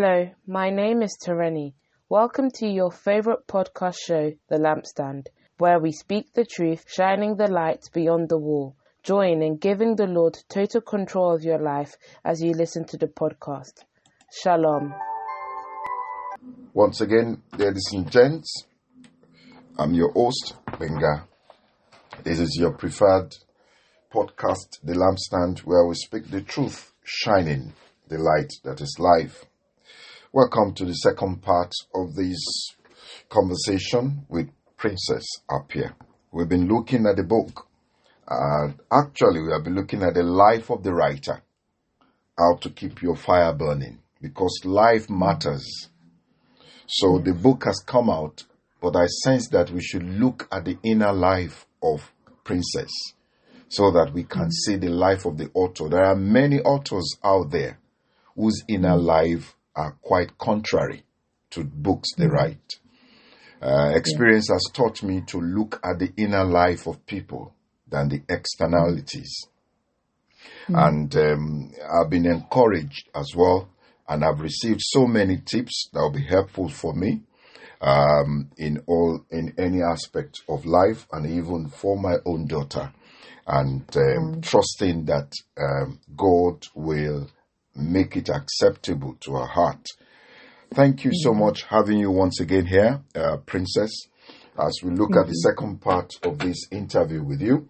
Hello, my name is Tereni. Welcome to your favorite podcast show, The Lampstand, where we speak the truth, shining the light beyond the wall. Join in giving the Lord total control of your life as you listen to the podcast. Shalom. Once again, ladies and gents, I'm your host, Benga. This is your preferred podcast, The Lampstand, where we speak the truth, shining the light that is life. Welcome to the second part of this conversation with Princess Appiah. We've been looking at the book, and actually, we have been looking at the life of the writer, how to keep your fire burning, because life matters. So the book has come out, but I sense that we should look at the inner life of Princess so that we can mm. see the life of the author. There are many authors out there whose inner life are quite contrary to books they write. Uh, experience has taught me to look at the inner life of people than the externalities. And um, I've been encouraged as well, and I've received so many tips that will be helpful for me um, in all in any aspect of life, and even for my own daughter. And um, trusting that um, God will make it acceptable to her heart. Thank you so much having you once again here, uh, Princess, as we look at the second part of this interview with you,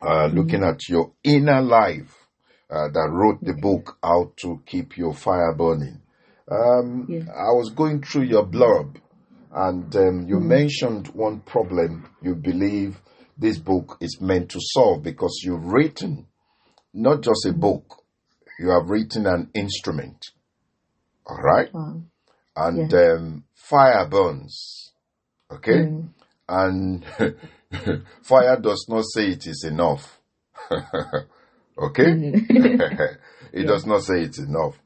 uh, looking at your inner life uh, that wrote the book, How to Keep Your Fire Burning. Um. I was going through your blurb, and um, you mentioned one problem you believe this book is meant to solve because you've written not just a book, you have written an instrument. All right? Wow. And um, fire burns. Okay? Mm. And fire does not say it is enough. okay? it does not say it's enough.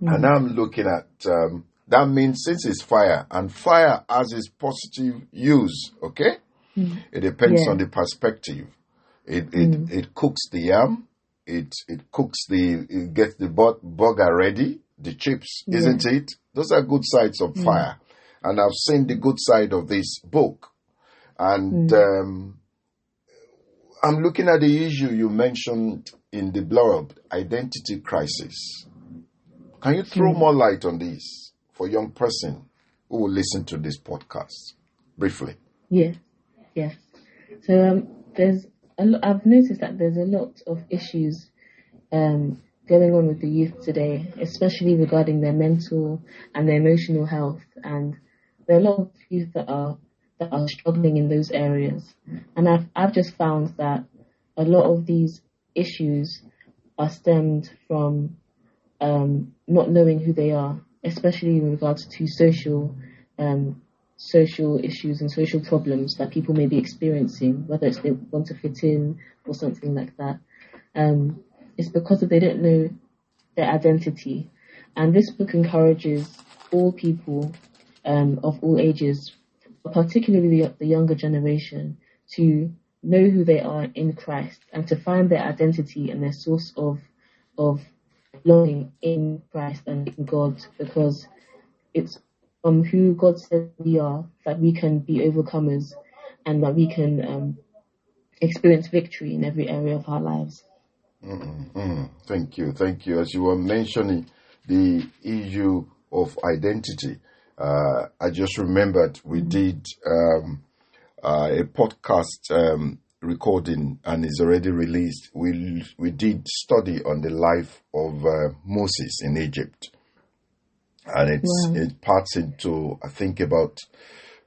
And I'm looking at um, that means since it's fire and fire has its positive use, okay? It depends Yeah. on the perspective. It it, it cooks the yam, it it cooks the it gets the bu- burger ready, the chips, isn't it? Those are good sides of fire. And I've seen the good side of this book. And um, I'm looking at the issue you mentioned in the blurb, identity crisis. Can you throw more light on this for young person who will listen to this podcast briefly? Yeah, yeah. So um, there's I've noticed that there's a lot of issues um, going on with the youth today, especially regarding their mental and their emotional health, and there are a lot of youth that are that are struggling in those areas. And I've I've just found that a lot of these issues are stemmed from um, not knowing who they are, especially in regards to social um, social issues and social problems that people may be experiencing, whether it's they want to fit in or something like that. Um, it's because they don't know their identity. And this book encourages all people um, of all ages, particularly the, the younger generation, to know who they are in Christ and to find their identity and their source of of belonging in Christ and in God, because it's from who God says we are that we can be overcomers and that we can um, experience victory in every area of our lives. Mm, thank you, thank you. As you were mentioning the issue of identity, uh, I just remembered we did um, uh, a podcast um, recording and is already released. We we did study on the life of uh, Moses in Egypt, and it's Wow. it parts into I think about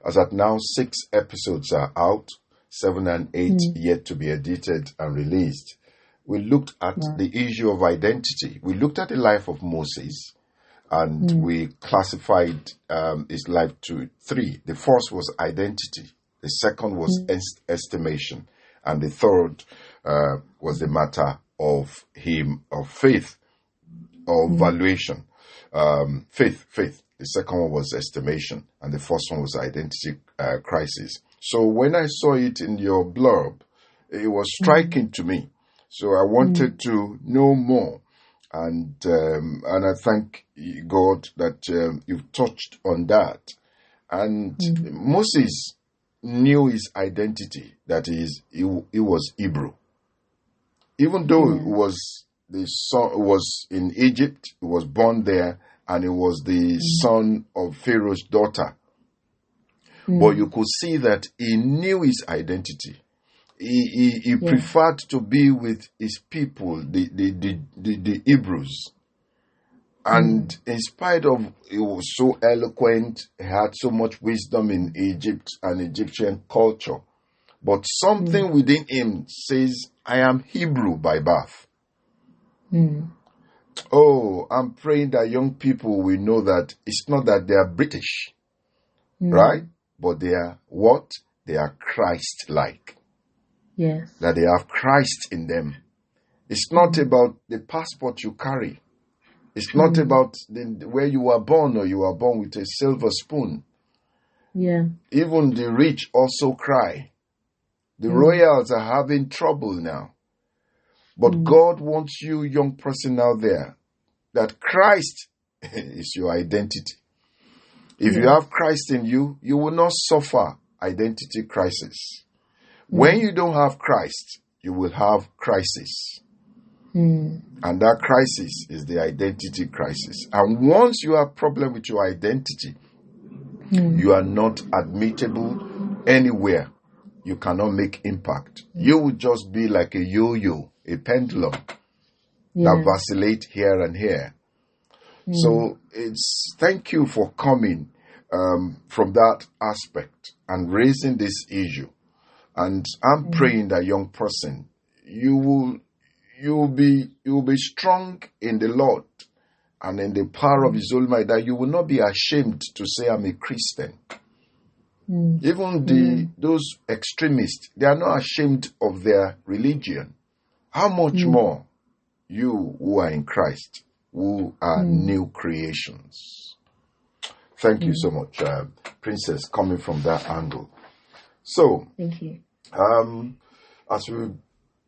as at now six episodes are out, seven and eight yet to be edited and released. We looked at the issue of identity. We looked at the life of Moses, and we classified um, his life to three. The first was identity. The second was est- estimation, and the third uh, was the matter of him of faith or valuation. Um, faith, faith. The second one was estimation, and the first one was identity uh, crisis. So when I saw it in your blurb, it was striking to me. So I wanted to know more and um, and I thank God that um, you've touched on that. And Moses knew his identity that is he, he was Hebrew, even though he was the son was in Egypt, he was born there, and he was the hmm. son of Pharaoh's daughter. Hmm. But you could see that he knew his identity. He, he, he preferred to be with his people, the, the, the, the, the Hebrews. And hmm. in spite of he was so eloquent, he had so much wisdom in Egypt and Egyptian culture. But something within him says, I am Hebrew by birth. Hmm. Oh, I'm praying that young people will know that it's not that they are British, hmm. right? But they are what? They are Christ like. Yes. That they have Christ in them. It's not hmm. about the passport you carry. It's not about the, where you were born or you were born with a silver spoon. Yeah. Even the rich also cry. The royals are having trouble now. But mm. God wants you, young person out there, that Christ is your identity. If you have Christ in you, you will not suffer identity crisis. Mm. When you don't have Christ, you will have crisis. Mm. And that crisis is the identity crisis. And once you have problem with your identity, mm. you are not admittable anywhere. You cannot make impact. You will just be like a yo-yo, a pendulum Yeah. that vacillate here and here. Mm. So it's thank you for coming um, from that aspect and raising this issue. And I'm mm. praying that young person, you will you will be you will be strong in the Lord and in the power of mm. His Almighty that you will not be ashamed to say I'm a Christian. Even the those extremists, they are not ashamed of their religion. How much more you who are in Christ, who are new creations? Thank you so much, uh, Princess, coming from that angle. So, Thank you. um, as we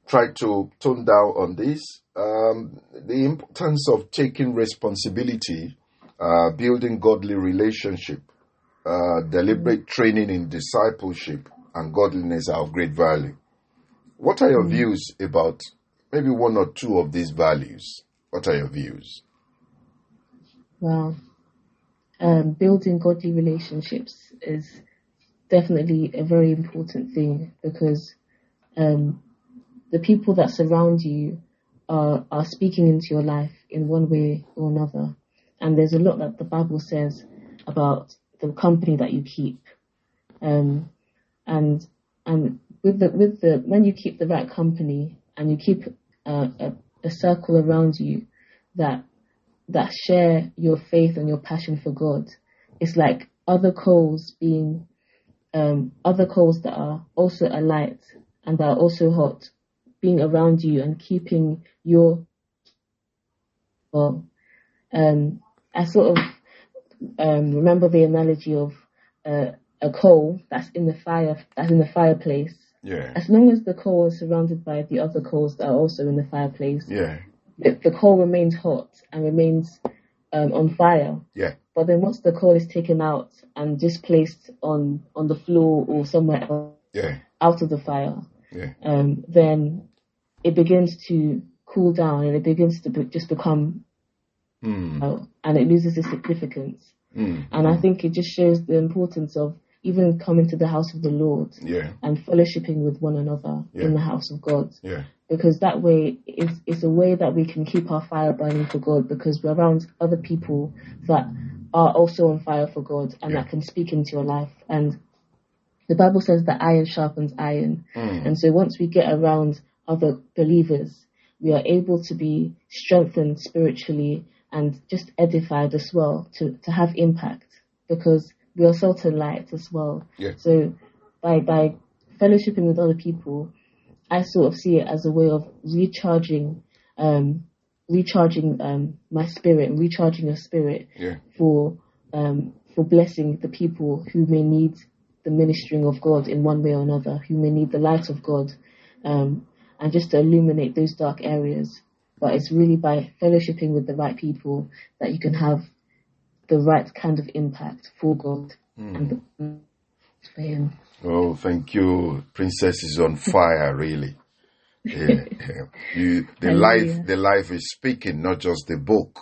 try to tone down on this, um, the importance of taking responsibility, uh, building godly relationship, uh, deliberate training in discipleship and godliness are of great value. What are your views about maybe one or two of these values? What are your views? Well, um, building godly relationships is definitely a very important thing because um, the people that surround you are are speaking into your life in one way or another, and there's a lot that the Bible says about the company that you keep, um, and and with the with the when you keep the right company and you keep a, a, a circle around you that that share your faith and your passion for God. It's like other coals being um, other coals that are also alight and that are also hot, being around you and keeping your well. Um, I sort of um, remember the analogy of uh, a coal that's in the fire that's in the fireplace. Yeah, As long as the coal is surrounded by the other coals that are also in the fireplace, yeah, the, the coal remains hot and remains um, on fire. yeah, But then once the coal is taken out and just placed on on the floor or somewhere else yeah, out of the fire, yeah, um, then it begins to cool down and it begins to be, just become mm, uh, and it loses its significance. mm, And I think it just shows the importance of even coming to the house of the Lord yeah, and fellowshipping with one another Yeah. in the house of God yeah, because that way it's, it's a way that we can keep our fire burning for God because we're around other people that are also on fire for God and that can speak into your life. And the Bible says that iron sharpens iron. Mm. And so once we get around other believers, we are able to be strengthened spiritually and just edified as well to, to have impact because we are salt and light as well. Yeah. So by, by fellowshipping with other people, I sort of see it as a way of recharging, um, recharging um, my spirit and recharging your spirit yeah, for um, for blessing the people who may need the ministering of God in one way or another, who may need the light of God, um, and just to illuminate those dark areas. but it's really by fellowshipping with the right people that you can have the right kind of impact for God hmm. and for Him. Oh, thank you. Princess is on fire, really. Yeah, yeah. You, the life, the life is speaking, not just the book.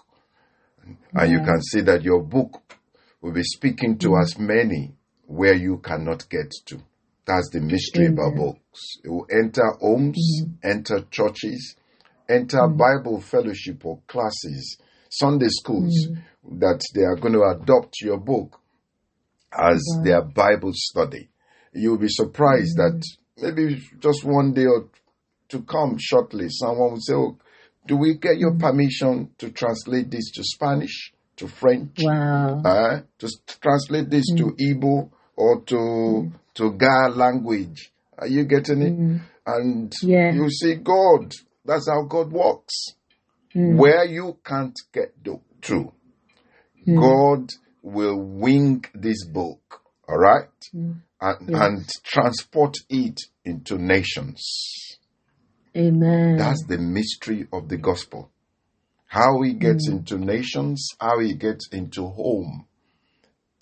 And you can see that your book will be speaking to mm-hmm. as many where you cannot get to. That's the mystery about books. It will enter homes, enter churches, enter mm-hmm. Bible fellowship or classes, Sunday schools, mm. that they are going to adopt your book as their Bible study. You'll be surprised that mm. maybe just one day or to come shortly, someone will say, Oh, do we get your mm. permission to translate this to Spanish, to French, Wow. uh, to translate this to Igbo or to to Ga language? Are you getting it? And Yeah. you see, God, that's how God works. Hmm. Where you can't get through, hmm. God will wing this book, all right, hmm. and, and transport it into nations. Amen. That's the mystery of the gospel. How he gets into nations, how he gets into home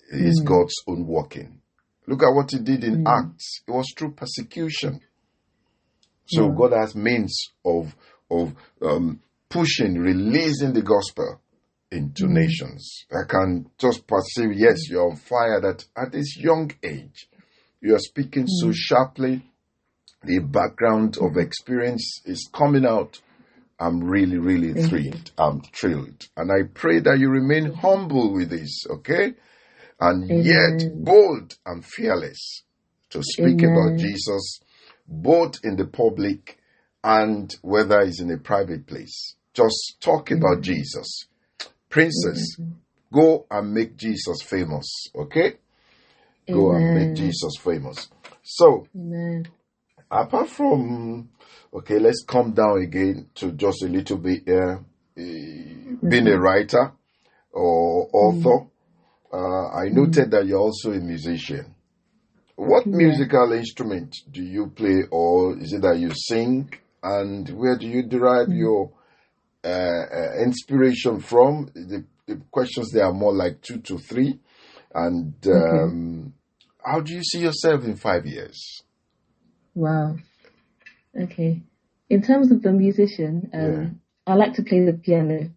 is God's own working. Look at what he did in Acts. It was through persecution. So God has means of of um, pushing, releasing the gospel into nations. I can just perceive, yes, you're on fire. That at this young age, you are speaking so sharply. The background of experience is coming out. I'm really, really thrilled. I'm thrilled, and I pray that you remain humble with this, okay? And yet bold and fearless to speak about Jesus, both in the public and whether it's in a private place. Just talk about Jesus. Princess, mm-hmm. go and make Jesus famous, okay? Go and make Jesus famous. So, Amen. apart from, okay, let's come down again to just a little bit. Uh, eh, being a mm-hmm. writer or author, mm-hmm. uh, I noted that you're also a musician. What musical instrument do you play, or is it that you sing? And where do you derive your uh, uh, inspiration from? The, the questions there are more like two to three. And um, how do you see yourself in five years? Wow. Okay. In terms of the musician, um, I like to play the piano.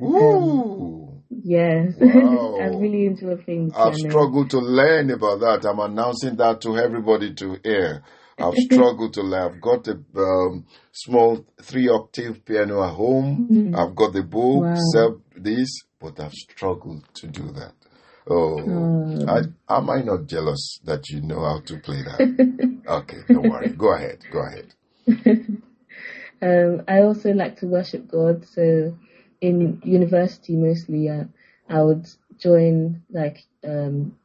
Ooh, Yes. Wow. I really enjoy playing I've struggled to learn about that. I'm announcing that to everybody to hear. I've struggled to learn. I've got a um, small three octave piano at home. I've got the book, Wow. self this, but I've struggled to do that. Oh, I, am I not jealous that you know how to play that? okay, don't worry. Go ahead. Go ahead. Um, I also like to worship God. So in university, mostly, uh, I would join like um,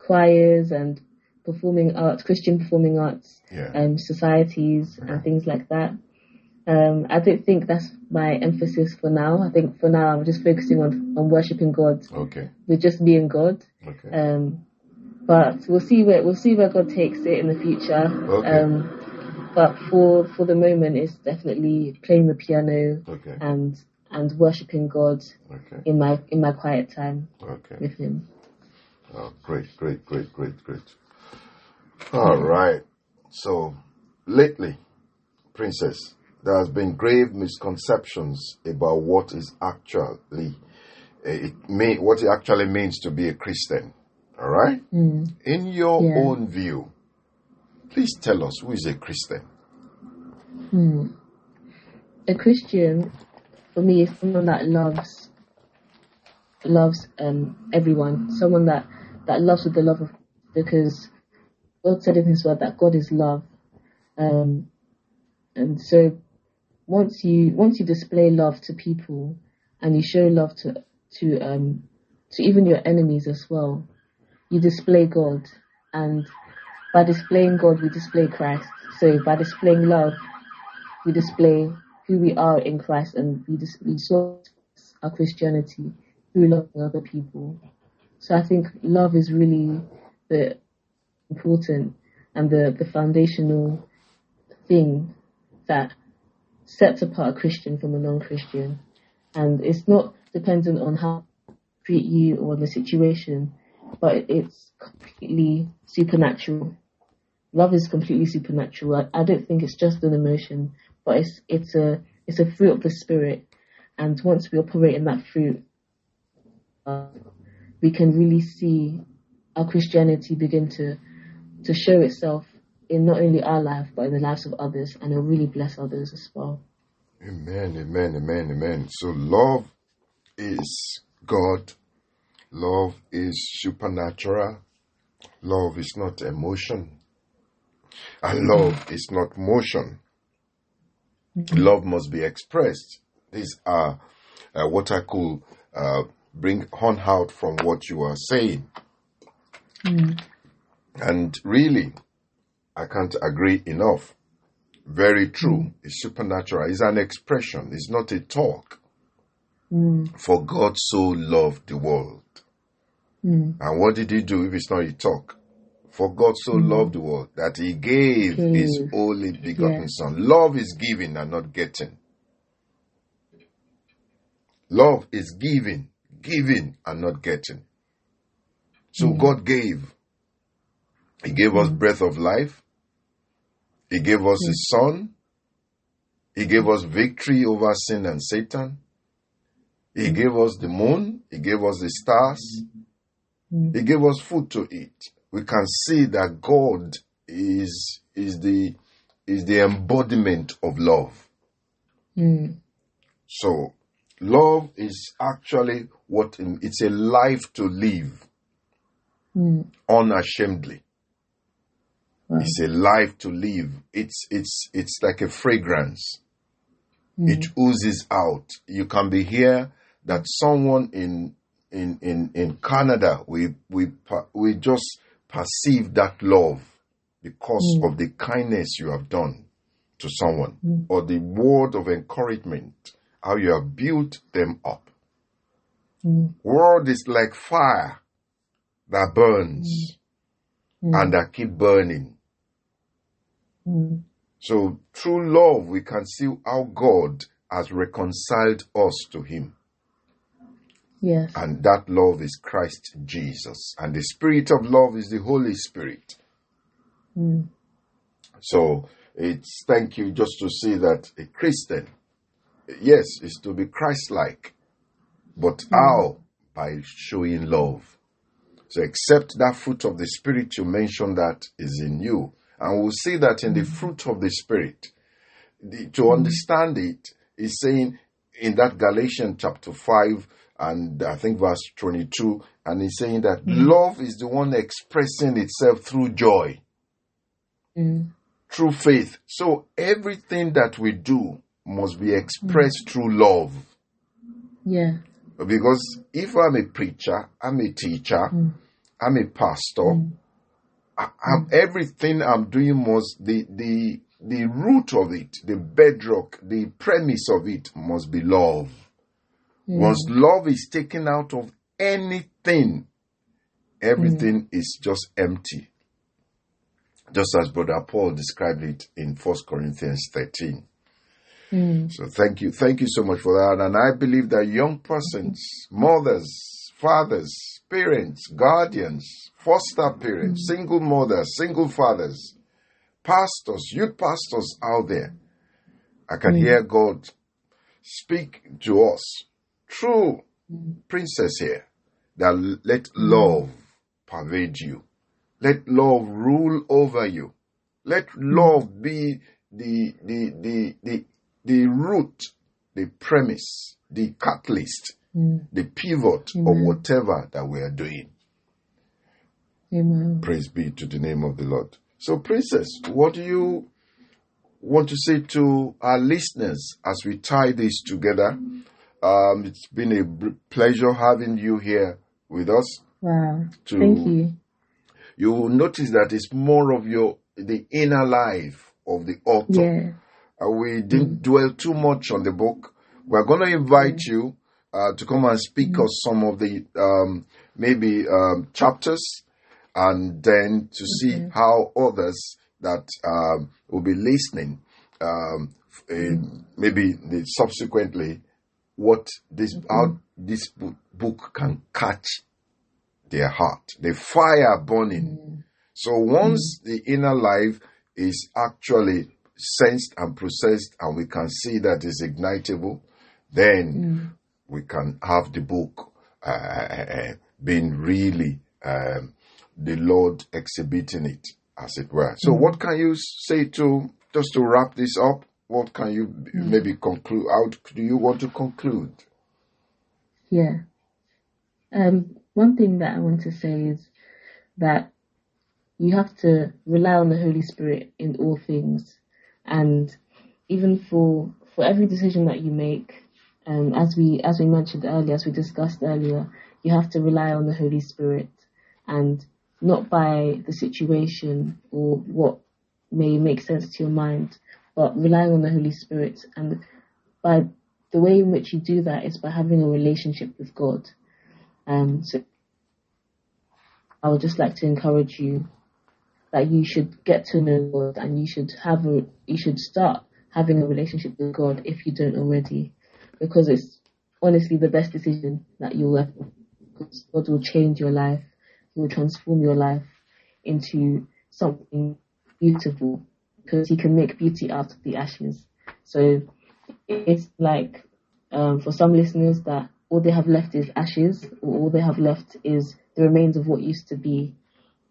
choirs and performing arts, Christian performing arts, Yeah. um, societies and things like that. Um, I don't think that's my emphasis for now. I think for now I'm just focusing on on worshiping God Okay. with just being God. Okay. Um, but we'll see where we'll see where God takes it in the future. Okay. Um, but for for the moment, it's definitely playing the piano Okay. and and worshiping God Okay. in my in my quiet time Okay. with Him. Oh, great, great, great, great, great. All right. So, lately, Princess, there has been grave misconceptions about what is actually eh, it mean, what it actually means to be a Christian. All right. In your Yeah. own view, please tell us who is a Christian. A Christian, for me, is someone that loves loves um everyone. Someone that that loves with the love of because God said in His Word that God is love. Um, and so once you once you display love to people and you show love to to um to even your enemies as well, you display God and by displaying God we display Christ. So by displaying love we display who we are in Christ and we show our Christianity through loving other people. So I think love is really the important and the, the foundational thing that sets apart a Christian from a non-Christian, and it's not dependent on how treat you or the situation, but it's completely supernatural. Love is completely supernatural. I, I don't think it's just an emotion, but it's it's a it's a fruit of the spirit, and once we operate in that fruit, uh, we can really see our Christianity begin to to show itself in not only our life but in the lives of others, and it'll really bless others as well. Amen, amen, amen, amen. So love is God. Love is supernatural. Love is not emotion. And love is not motion. Love must be expressed. These are uh, what I could uh, bring on out from what you are saying. And really, I can't agree enough. Very true. Mm. It's supernatural. It's an expression. It's not a talk. Mm. For God so loved the world. Mm. And what did he do if it's not a talk? For God so mm-hmm. loved the world that he gave his only begotten Yeah. son. Love is giving and not getting. Love is giving, giving and not getting. So God gave. He gave us breath of life. He gave us his son. He gave us victory over sin and Satan. He gave us the moon. He gave us the stars. He gave us food to eat. We can see that God is is the is the embodiment of love. Mm. So love is actually what it's a life to live Mm. unashamedly. Wow. It's a life to live. It's it's it's like a fragrance. Hmm. It oozes out. You can be here that someone in in in in Canada we we we just perceive that love because hmm. of the kindness you have done to someone hmm. or the word of encouragement how you have built them up. World is like fire that burns and that keep burning. Mm. So through love, we can see how God has reconciled us to Him. Yes. And that love is Christ Jesus. And the Spirit of love is the Holy Spirit. Mm. So it's thank you just to see that a Christian, yes, is to be Christ like. But how? By showing love. So accept that fruit of the Spirit you mentioned that is in you. And we'll see that in the fruit of the Spirit. The- to mm-hmm. understand it, is saying in that Galatians chapter 5 and I think verse 22, and he's saying that mm-hmm. love is the one expressing itself through joy Mm. through faith. So everything that we do must be expressed mm. through love. Yeah. Because if I'm a preacher, I'm a teacher, mm. I'm a pastor, I, I'm, everything I'm doing must the the the root of it, the bedrock, the premise of it must be love. Once love is taken out of anything, everything is just empty. Just as Brother Paul described it in 1 Corinthians 13. Mm. So thank you. Thank you so much for that. And I believe that young persons, mothers, fathers, parents, guardians, foster parents, mm. single mothers, single fathers, pastors, youth pastors out there, I can mm. hear God speak to us. True mm. Princess here that let love pervade you. Let love rule over you. Let love be the, the, the, the, the root, the premise, the catalyst, the pivot of whatever that we are doing. Amen. Praise be to the name of the Lord. So, Princess, what do you want to say to our listeners as we tie this together? Um, it's been a pleasure having you here with us. Wow. To- Thank you. You will notice that it's more of your the inner life of the author. Yeah. Uh, we didn't dwell too much on the book. We're going to invite you uh, to come and speak of some of the um, maybe um, chapters, and then to see how others that um, will be listening um, in maybe the, subsequently what this how this bo- book can catch their heart, the fire burning. So once the inner life is actually sensed and processed, and we can see that it's ignitable, then we can have the book uh, uh, being really um, the Lord exhibiting it, as it were. So, what can you say to just to wrap this up? What can you maybe conclude? How do you want to conclude? Yeah. Um, one thing that I want to say is that you have to rely on the Holy Spirit in all things, and even for for every decision that you make, as we as we mentioned earlier, as we discussed earlier, you have to rely on the Holy Spirit, and not by the situation or what may make sense to your mind, but relying on the Holy Spirit, and by the way in which you do that is by having a relationship with God. Um, so I would just like to encourage you that you should get to know God and you should have a, you should start having a relationship with God if you don't already, because it's honestly the best decision that you'll ever. Because God will change your life, He will transform your life into something beautiful, because He can make beauty out of the ashes. So it's like um, for some listeners that all they have left is ashes, or all they have left is the remains of what used to be,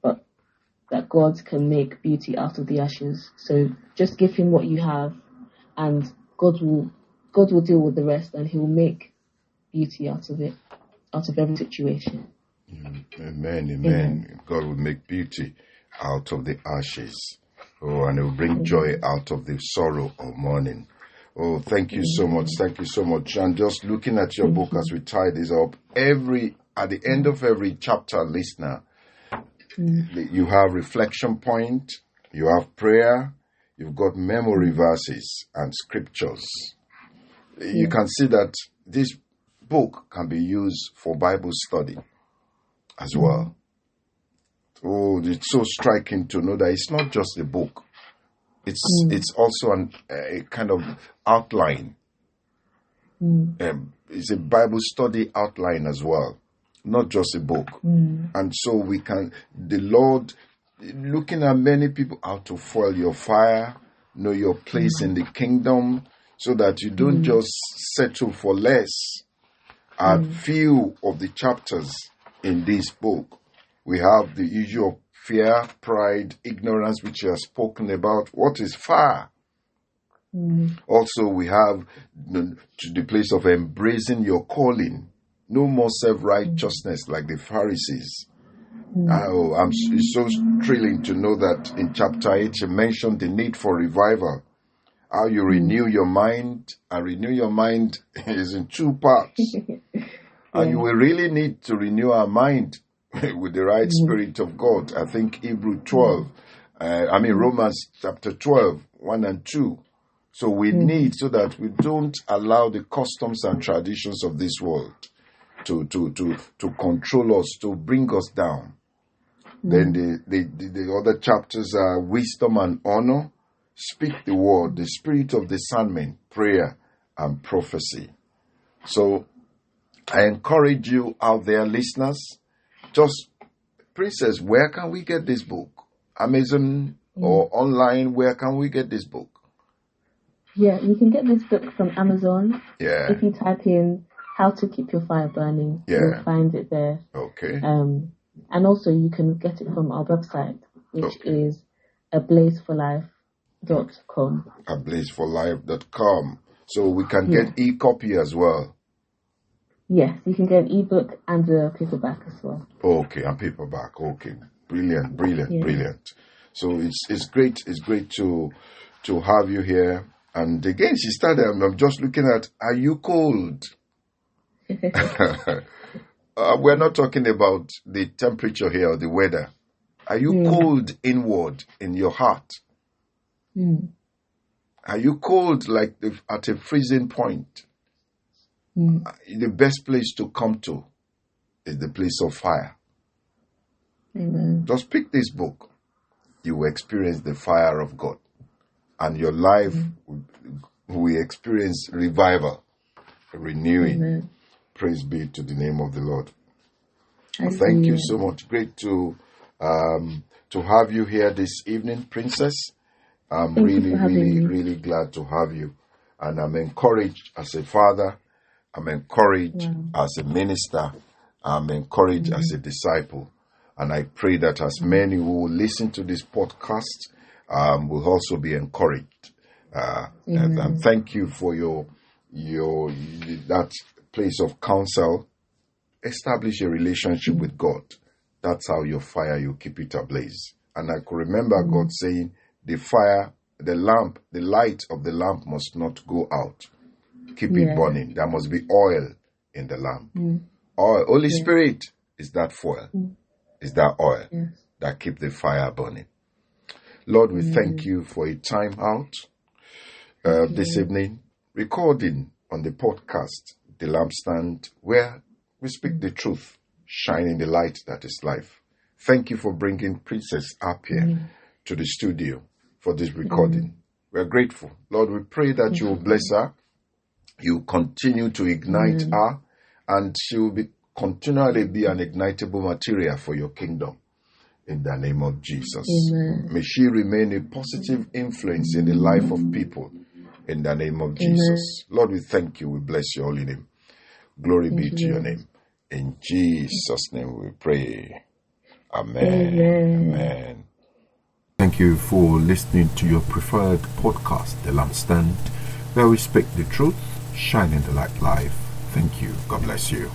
but that God can make beauty out of the ashes. So just give Him what you have, and God will God will deal with the rest, and He will make beauty out of it, out of every situation. Mm, amen, amen. God will make beauty out of the ashes. Oh, and it will bring joy out of the sorrow or mourning. Oh, thank you so much. Thank you so much. And just looking at your book as we tie this up, every at the end of every chapter, listener, mm. you have reflection point, you have prayer, you've got memory verses and scriptures. You can see that this book can be used for Bible study as mm. well. Oh, it's so striking to know that it's not just a book. It's mm. it's also an, a kind of outline. Mm. Um, it's a Bible study outline as well, not just a book. And so we can, the Lord, looking at many people how to foil your fire, know your place in the kingdom, so that you don't mm. just settle for less. At mm. few of the chapters in this book, we have the issue of fear, pride, ignorance, which you have spoken about. What is fire? Mm. Also, we have the- to the place of embracing your calling. No more self righteousness like the Pharisees. Oh, I'm, it's so thrilling to know that in chapter 8 you mentioned the need for revival. How you renew your mind, and renew your mind is in two parts. And you will really need to renew our mind with the right mm-hmm. spirit of God. I think Hebrew 12, uh, I mean Romans chapter 12, 1 and 2. So we mm-hmm. need so that we don't allow the customs and traditions of this world to, to, to, to control us, to bring us down. Then mm-hmm. the, the, the, the other chapters are wisdom and honor, speak the word, the spirit of discernment, prayer, and prophecy. So I encourage you out there, listeners, just, Princess, where can we get this book? Amazon or online, where can we get this book? Yeah, you can get this book from Amazon. Yeah. If you type in "How to Keep Your Fire Burning," Yeah. you'll find it there. Okay. Um, and also you can get it from our website, which Okay. is ablazeforlife.com. Ablazeforlife.com. So we can get e-copy as well. Yes, you can get an ebook and a paperback as well. Okay, and paperback. Okay, brilliant, brilliant, Yeah. brilliant. So it's it's great. It's great to to have you here. And again, she started. I'm, I'm just looking at. Are you cold? uh, we're not talking about the temperature here or the weather. Are you cold inward in your heart? Mm. Are you cold like the, at a freezing point? Mm. The best place to come to is the place of fire. Amen. Just pick this book. You will experience the fire of God and your life will, will experience revival, renewing. Amen. Praise be to the name of the Lord. Thank you so much. Great to um, to have you here this evening, Princess. I'm Thank really, really, me. really glad to have you, and I'm encouraged as a father. I'm encouraged as a minister. I'm encouraged as a disciple, and I pray that as many who listen to this podcast um, will also be encouraged. Uh, and, and thank you for your your that place of counsel establish a relationship with God. That's how your fire, you keep it ablaze. And I could remember God saying, the fire, the lamp, the light of the lamp must not go out. Keep it burning. There must be oil in the lamp. Oil. Holy Spirit is that foil, is that oil Yes. that keep the fire burning. Lord, we thank you for a time out uh, this evening, recording on the podcast, The Lampstand, where we speak the truth, shining the light that is life. Thank you for bringing Princess up here to the studio for this mm-hmm. recording. We are grateful. Lord, we pray that you will mm-hmm. bless her, you continue to ignite mm-hmm. her, and she will be continually be an ignitable material for your kingdom in the name of Jesus. Amen. May she remain a positive influence in the life of people in the name of Jesus. Lord, we thank you. We bless your holy name. Glory be to your name. In Jesus' name we pray. Amen. Amen. Amen. Thank you for listening to your preferred podcast, The Lampstand, where we speak the truth, shining the light life. Thank you. God bless you.